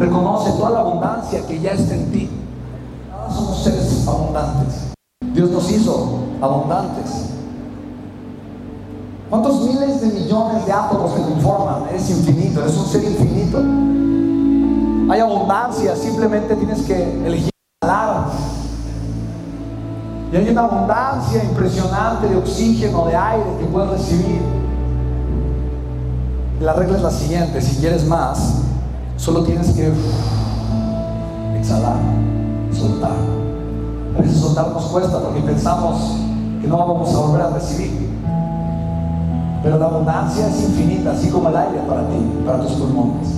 Reconoce toda la abundancia que ya está en ti. Ahora somos seres abundantes. Dios nos hizo abundantes. ¿Cuántos miles de millones de átomos te conforman? Eres infinito, eres un ser infinito. Hay abundancia, simplemente tienes que elegir hablar. Y hay una abundancia impresionante de oxígeno, de aire que puedes recibir. la regla es la siguiente, si quieres más, solo tienes que exhalar, soltar. A veces soltar nos cuesta porque pensamos que no vamos a volver a recibir. Pero la abundancia es infinita, así como el aire para ti, para tus pulmones.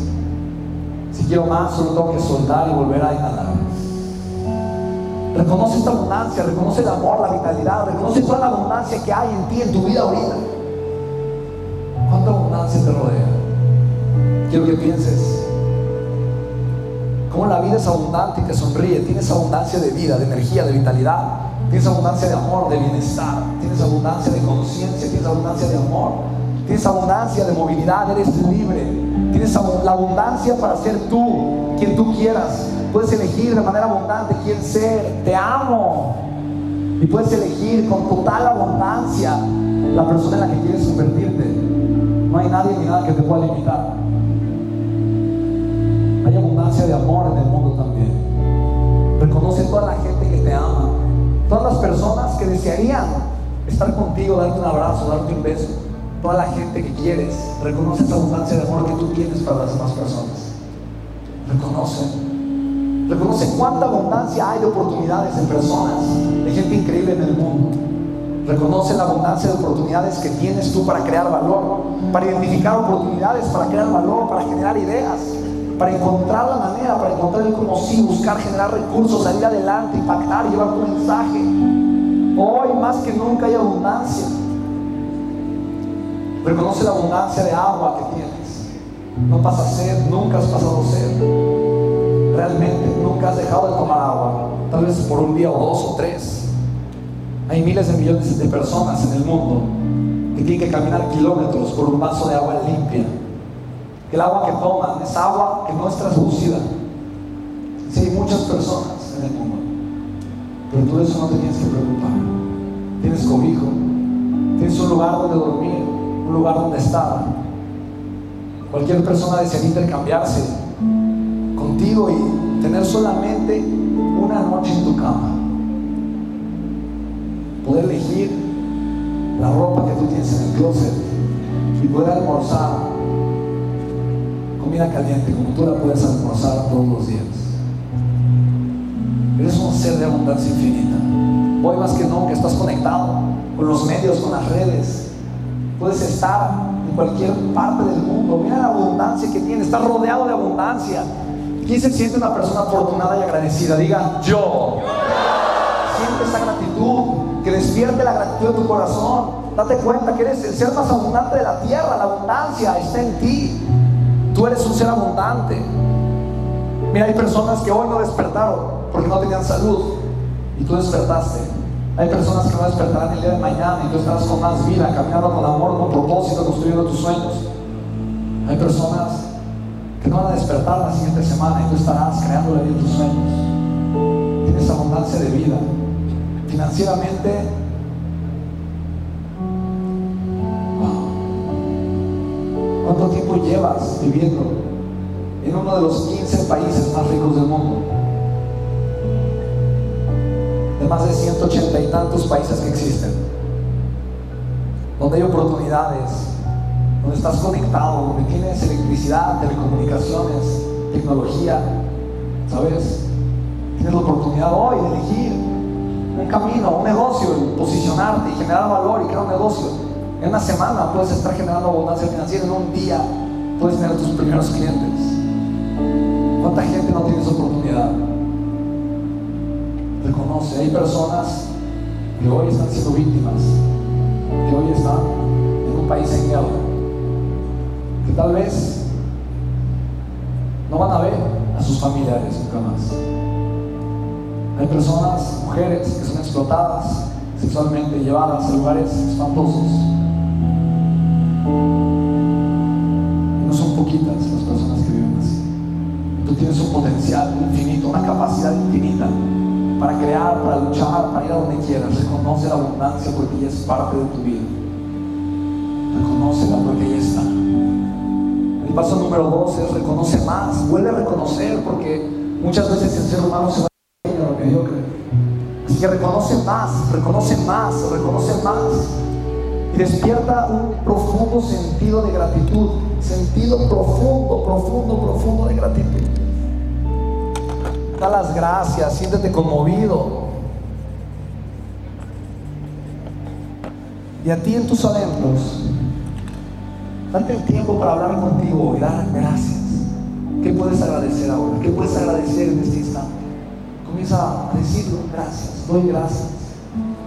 Si quiero más, solo tengo que soltar y volver a inhalar. Reconoce esta abundancia, reconoce el amor, la vitalidad, reconoce toda la abundancia que hay en ti, en tu vida ahorita. ¿Cuánta abundancia te rodea? Quiero que pienses cómo la vida es abundante y te sonríe. Tienes abundancia de vida, de energía, de vitalidad. Tienes abundancia de amor, de bienestar. Tienes abundancia de conciencia. Tienes abundancia de amor. Tienes abundancia de movilidad. Eres libre. Tienes la abundancia para ser tú, quien tú quieras. Puedes elegir de manera abundante quién ser. Te amo. Y puedes elegir con total abundancia la persona en la que quieres convertirte. No hay nadie ni nada que te pueda limitar. De amor en el mundo también. Reconoce toda la gente que te ama. Todas las personas que desearían estar contigo, darte un abrazo, darte un beso. Toda la gente que quieres. Reconoce esa abundancia de amor que tú tienes para las demás personas. Reconoce. Reconoce cuánta abundancia hay de oportunidades en personas, de gente increíble en el mundo. Reconoce la abundancia de oportunidades que tienes tú para crear valor, para identificar oportunidades, para crear valor, para generar ideas, para encontrar la manera, para encontrar el cómo sí, buscar generar recursos, salir adelante, impactar, llevar tu mensaje. Hoy más que nunca hay abundancia. Reconoce la abundancia de agua que tienes. No pasa sed, nunca has pasado sed realmente nunca has dejado de tomar agua, tal vez por un día o dos o tres. Hay miles de millones de personas en el mundo que tienen que caminar kilómetros por un vaso de agua limpia. El agua que toman es agua que no es translúcida. Sí, hay muchas personas en el mundo, pero tú de eso no te tienes que preocupar. Tienes cobijo, tienes un lugar donde dormir, un lugar donde estar. Cualquier persona desea intercambiarse contigo y tener solamente una noche en tu cama. Poder elegir la ropa que tú tienes en el closet y poder almorzar comida caliente como tú la puedes almorzar todos los días. Eres un ser de abundancia infinita. Hoy más que nunca estás conectado con los medios, con las redes. Puedes estar en cualquier parte del mundo. Mira la abundancia que tienes. Estás rodeado de abundancia. ¿Quién se siente una persona afortunada y agradecida? Diga, yo. Siente esa gratitud, que despierte la gratitud de tu corazón. Date cuenta que eres el ser más abundante de la tierra. La abundancia está en ti. Tú eres un ser abundante. Mira, hay personas que hoy no despertaron porque no tenían salud y tú despertaste. Hay personas que no despertarán el día de mañana y tú estarás con más vida, caminando con amor, con propósito, construyendo tus sueños. Hay personas que no van a despertar la siguiente semana y tú estarás creando la vida de tus sueños. Tienes abundancia de vida. Financieramente, ¿cuánto tiempo llevas viviendo en uno de los 15 países más ricos del mundo? De más de 180 y tantos países que existen, donde hay oportunidades donde estás conectado, donde tienes electricidad, telecomunicaciones, tecnología, ¿sabes? Tienes la oportunidad hoy de elegir un camino, un negocio, posicionarte y generar valor y crear un negocio. En una semana puedes estar generando abundancia financiera, en un día puedes tener tus primeros clientes. ¿Cuánta gente no tiene esa oportunidad? Reconoce, hay personas que hoy están siendo víctimas, que hoy están en un país en guerra que tal vez no van a ver a sus familiares nunca más. Hay personas, mujeres, que son explotadas sexualmente, llevadas a lugares espantosos. Tienes un potencial infinito, una capacidad infinita para crear, para luchar, para ir a donde quieras. Reconoce la abundancia porque ella es parte de tu vida. Reconócela porque ella está. El paso número dos es reconoce más, vuelve a reconocer porque muchas veces el ser humano se va a lo mediocre. Así que reconoce más, reconoce más, reconoce más. Y despierta un profundo sentido de gratitud, sentido profundo, profundo, profundo de gratitud. Da las gracias, siéntete conmovido. Y a ti en tus adentros, date el tiempo para hablar contigo y dar gracias. ¿Qué puedes agradecer ahora? ¿Qué puedes agradecer en este instante? Comienza a decirlo, gracias, doy gracias,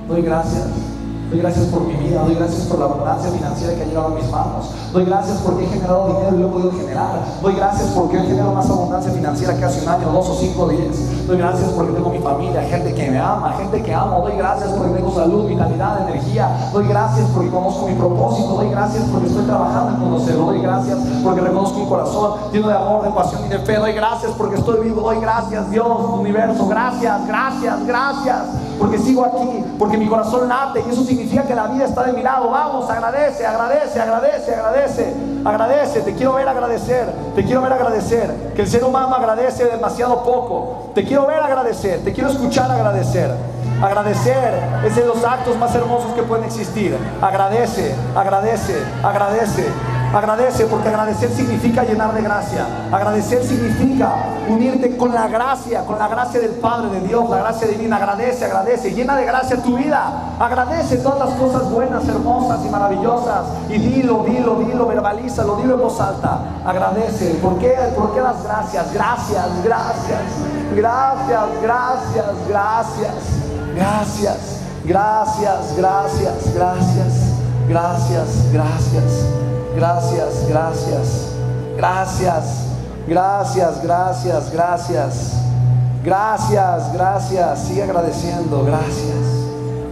doy gracias. Doy gracias por mi vida, doy gracias por la abundancia financiera que ha llegado a mis manos. Doy gracias porque he generado dinero y lo he podido generar. Doy gracias porque he generado más abundancia financiera que hace un año, dos o cinco, diez. Doy gracias porque tengo mi familia, gente que me ama, gente que amo. Doy gracias porque tengo salud, vitalidad, energía. Doy gracias porque conozco mi propósito. Doy gracias porque estoy trabajando en conocerlo. Doy gracias porque reconozco un corazón lleno de amor, de pasión y de fe. Doy gracias porque estoy vivo. Doy gracias, Dios, universo. Gracias, gracias, gracias. Porque sigo aquí, porque mi corazón late y eso significa que la vida está de mi lado. Vamos, agradece, agradece, agradece, agradece, agradece. Te quiero ver agradecer, te quiero ver agradecer. Que el ser humano agradece demasiado poco. Te quiero ver agradecer, te quiero escuchar agradecer. Agradecer es de los actos más hermosos que pueden existir. Agradece, agradece, agradece. Agradece porque agradecer significa llenar de gracia. Agradecer significa unirte con la gracia, con la gracia del Padre, de Dios, la gracia divina. Agradece, agradece. Llena de gracia tu vida. Agradece todas las cosas buenas, hermosas y maravillosas. Y dilo, dilo, dilo, verbalízalo, dilo en voz alta. Agradece. ¿Por qué? ¿Por qué las gracias? Gracias, gracias. Gracias, gracias, gracias. Gracias, gracias, gracias, gracias. Gracias, gracias. Gracias, gracias, gracias, gracias, gracias, gracias, gracias. Gracias, gracias, sigue agradeciendo, gracias,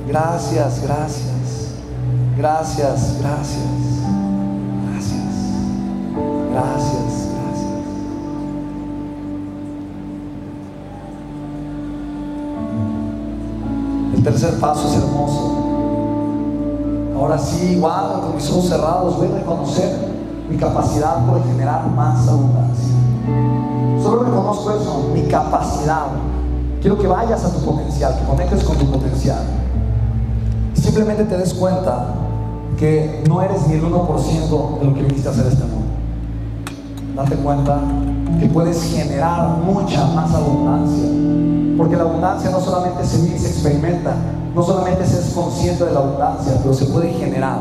gracias, gracias, gracias, gracias, gracias, gracias. El tercer paso es hermoso. Ahora sí, igual, con mis ojos cerrados, voy a reconocer mi capacidad por generar más abundancia. Solo reconozco eso, mi capacidad. Quiero que vayas a tu potencial, que conectes con tu potencial. Y simplemente te des cuenta que no eres ni el 1% de lo que viniste a hacer este mundo. Date cuenta que puedes generar mucha más abundancia. Porque la abundancia no solamente se vive y se experimenta, no solamente se es consciente de la abundancia, pero se puede generar.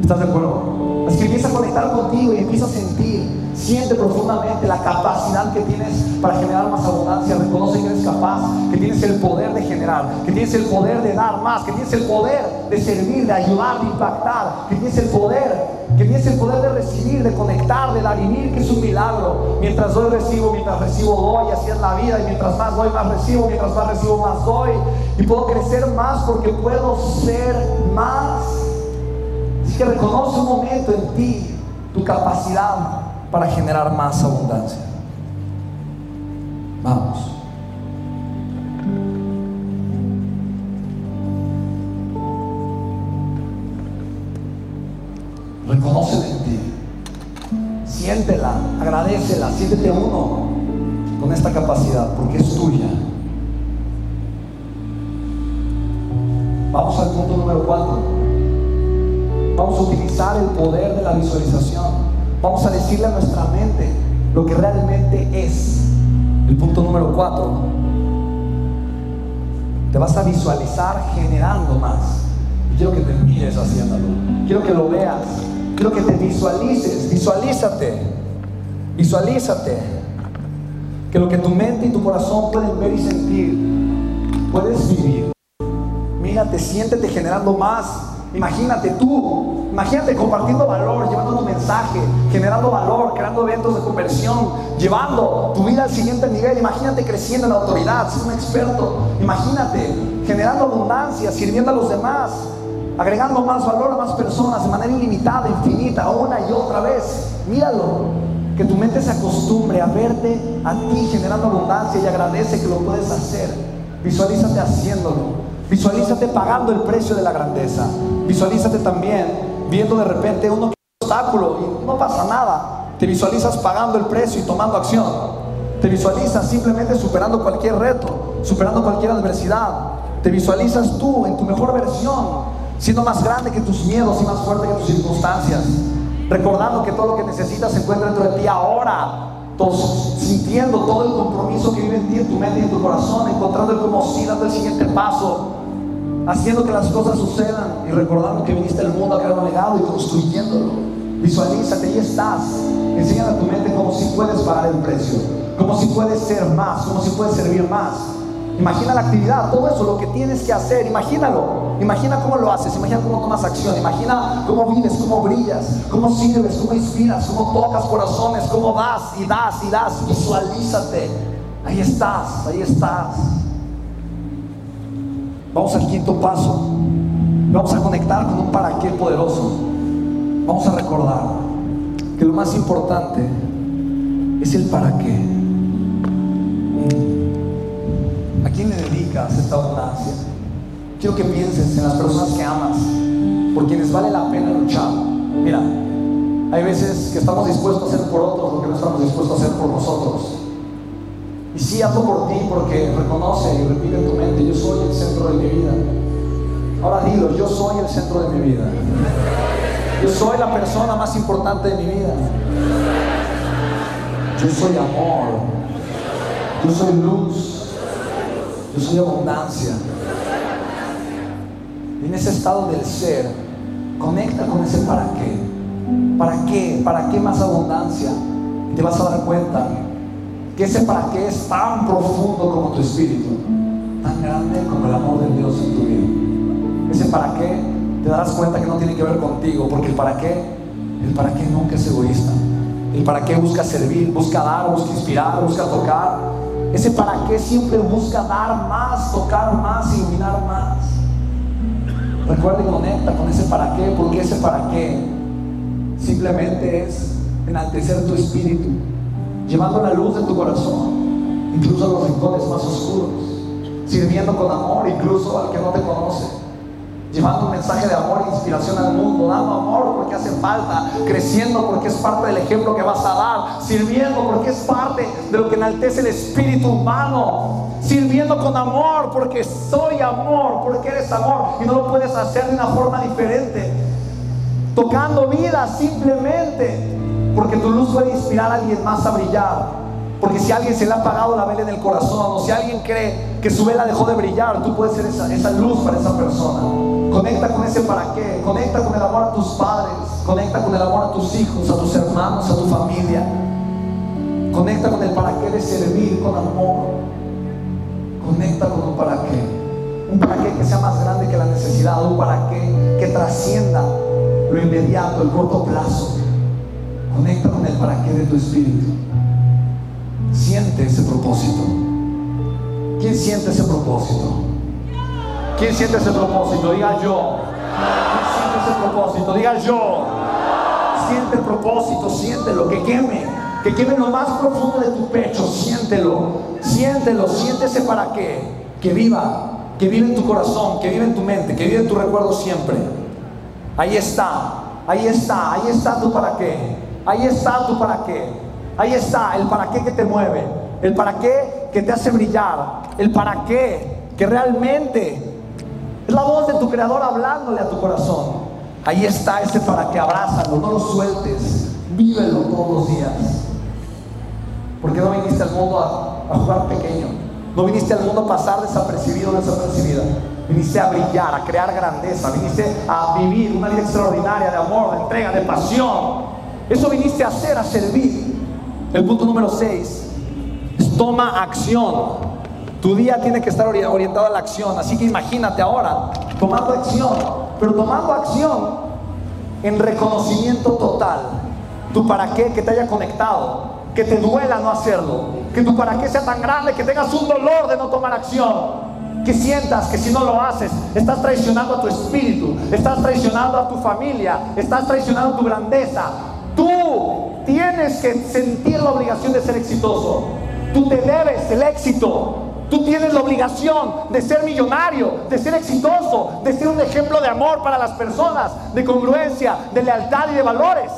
¿Estás de acuerdo? Es que empieza a conectar contigo y empieza a sentir, siente profundamente la capacidad que tienes para generar más abundancia. Reconoce que eres capaz, que tienes el poder de generar, que tienes el poder de dar más, que tienes el poder de servir, de ayudar, de impactar, que tienes el poder que tienes el poder de recibir, de conectar, de dar vivir, que es un milagro. Mientras doy, recibo, mientras recibo, doy, así es la vida. Y mientras más doy, más recibo, mientras más recibo, más doy. Y puedo crecer más porque puedo ser más. Así que reconoce un momento en ti tu capacidad para generar más abundancia. Vamos. Siéntela, agradecela, siéntete uno con esta capacidad porque es tuya. Vamos al punto número cuatro. Vamos a utilizar el poder de la visualización. Vamos a decirle a nuestra mente lo que realmente es. El punto número cuatro. Te vas a visualizar generando más. Y quiero que te mires haciéndolo. Quiero que lo veas. Quiero que te visualices. Visualízate. Visualízate. Que lo que tu mente y tu corazón pueden ver y sentir, puedes vivir. Mírate, siéntete generando más. Imagínate tú, imagínate compartiendo valor, llevando un mensaje, generando valor, creando eventos de conversión, llevando tu vida al siguiente nivel. Imagínate creciendo en la autoridad, siendo un experto. Imagínate generando abundancia, sirviendo a los demás, agregando más valor a más personas de manera ilimitada, infinita, una y otra vez. Míralo. que tu mente se acostumbre a verte a ti generando abundancia y agradece que lo puedes hacer. Visualízate haciéndolo. Visualízate pagando el precio de la grandeza. Visualízate también viendo de repente uno obstáculo y no pasa nada. Te visualizas pagando el precio y tomando acción. Te visualizas simplemente superando cualquier reto, superando cualquier adversidad. Te visualizas tú en tu mejor versión, siendo más grande que tus miedos y más fuerte que tus circunstancias. Recordando que todo lo que necesitas se encuentra dentro de ti ahora. sintiendo todo el compromiso que vive en ti, en tu mente y en tu corazón, encontrando el cómo sí, dando el siguiente paso, haciendo que las cosas sucedan y recordando que viniste al mundo a crear un legado y construyéndolo. Visualízate, y estás. Enseña a tu mente cómo si puedes pagar el precio, como si puedes ser más, como si puedes servir más. Imagina la actividad, todo eso, lo que tienes que hacer, imagínalo. Imagina cómo lo haces, imagina cómo tomas acción, imagina cómo vives, cómo brillas, cómo sirves, cómo inspiras, cómo tocas corazones, cómo das y das y das. Visualízate. Ahí estás, ahí estás. Vamos al quinto paso. Vamos a conectar con un para qué poderoso. Vamos a recordar que lo más importante es el para qué. ¿A quién le dedicas esta abundancia? Quiero que pienses en las personas que amas, por quienes vale la pena luchar. Mira, hay veces que estamos dispuestos a hacer por otros lo que no estamos dispuestos a hacer por nosotros. Y sí hablo por ti porque reconoce y repite en tu mente, yo soy el centro de mi vida. Ahora dilo, yo soy el centro de mi vida. Yo soy la persona más importante de mi vida. Yo soy amor. Yo soy luz. Yo soy abundancia. En ese estado del ser, conecta con ese para qué. ¿Para qué? ¿Para qué más abundancia? te vas a dar cuenta que ese para qué es tan profundo como tu espíritu, tan grande como el amor de Dios en tu vida. Ese para qué te darás cuenta que no tiene que ver contigo, porque el para qué, el para qué nunca es egoísta. El para qué busca servir, busca dar, busca inspirar, busca tocar. Ese para qué siempre busca dar más, tocar más, iluminar más. Recuerda y conecta con ese para qué, porque ese para qué. Simplemente es enaltecer tu espíritu llevando la luz de tu corazón, incluso a los rincones más oscuros, sirviendo con amor incluso al que no te conoce, llevando un mensaje de amor e inspiración al mundo, dando amor porque hace falta, creciendo porque es parte del ejemplo que vas a dar, sirviendo porque es parte de lo que enaltece el espíritu humano, sirviendo con amor porque soy amor, porque eres amor y no lo puedes hacer de una forma diferente, tocando vida simplemente porque tu luz puede inspirar a alguien más a brillar. Porque si alguien se le ha apagado la vela en el corazón, o si alguien cree que su vela dejó de brillar, tú puedes ser esa, luz para esa persona. Conecta con ese para qué, conecta con el amor a tus padres, conecta con el amor a tus hijos, a tus hermanos, a tu familia. Conecta con el para qué de servir con amor. Conecta con un para qué. Un para qué que sea más grande que la necesidad, un para qué que trascienda lo inmediato, el corto plazo. Conecta con el para qué de tu espíritu. Siente ese propósito. ¿Quién siente ese propósito? ¿Quién siente ese propósito? Diga yo. ¿Quién siente ese propósito? Diga yo. Siente el propósito, siéntelo, que queme, que queme lo más profundo de tu pecho, siéntelo, siéntelo, siéntese para qué, que viva, que vive en tu corazón, que vive en tu mente, que vive en tu recuerdo siempre. Ahí está, ahí está, ahí está tu para qué. Ahí está tu para qué. Ahí está el para qué que te mueve. El para qué que te hace brillar. El para qué que realmente es la voz de tu creador hablándole a tu corazón. Ahí está ese para qué. Abrázalo, no lo sueltes. Vívelo todos los días. Porque no viniste al mundo a, a jugar pequeño. No viniste al mundo a pasar desapercibido o desapercibida. Viniste a brillar, a crear grandeza. Viniste a vivir una vida extraordinaria de amor, de entrega, de pasión. Eso viniste a hacer, a servir. El punto número 6 es toma acción. Tu día tiene que estar orientado a la acción. Así que imagínate ahora tomando acción, pero tomando acción en reconocimiento total. Tu para qué que te haya conectado, que te duela no hacerlo, que tu para qué sea tan grande que tengas un dolor de no tomar acción. Que sientas que si no lo haces, estás traicionando a tu espíritu, estás traicionando a tu familia, estás traicionando tu grandeza, Tú tienes que sentir la obligación de ser exitoso. Tú te debes el éxito. Tú tienes la obligación de ser millonario, de ser exitoso, de ser un ejemplo de amor para las personas, de congruencia, de lealtad y de valores.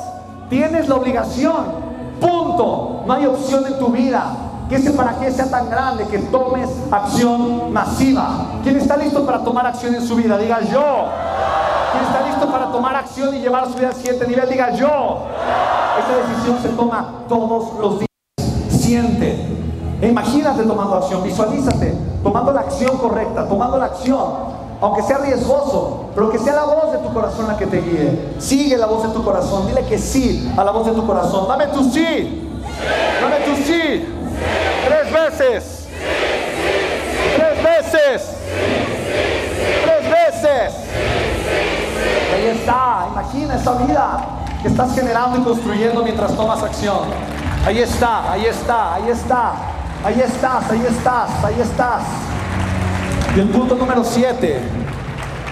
Tienes la obligación. Punto. No hay opción en tu vida que ese para qué sea tan grande que tomes acción masiva. ¿Quién está listo para tomar acción en su vida? Diga yo. ¿Quién está listo para tomar acción y llevar su vida al siguiente nivel? Diga yo. Esa decisión se toma todos los días. Siente, imagínate tomando acción, visualízate, tomando la acción correcta, tomando la acción, aunque sea riesgoso, pero que sea la voz de tu corazón la que te guíe. Sigue la voz de tu corazón, dile que sí a la voz de tu corazón. Dame tu sí, dame tu sí, tres veces, tres veces, tres veces. Ahí está, imagina esa vida que estás generando y construyendo mientras tomas acción. Ahí está, ahí está, ahí está. Ahí estás, ahí estás, ahí estás. Y el punto número 7,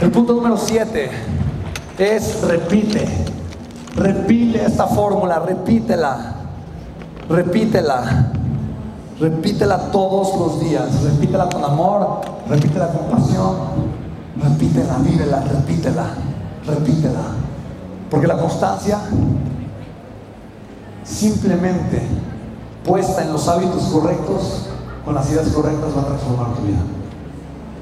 el punto número 7 es repite. Repite esta fórmula, repítela. Repítela. Repítela todos los días. Repítela con amor, repítela con pasión. Repítela, vívela, repítela, repítela. Porque la constancia simplemente puesta en los hábitos correctos, con las ideas correctas, va a transformar tu vida.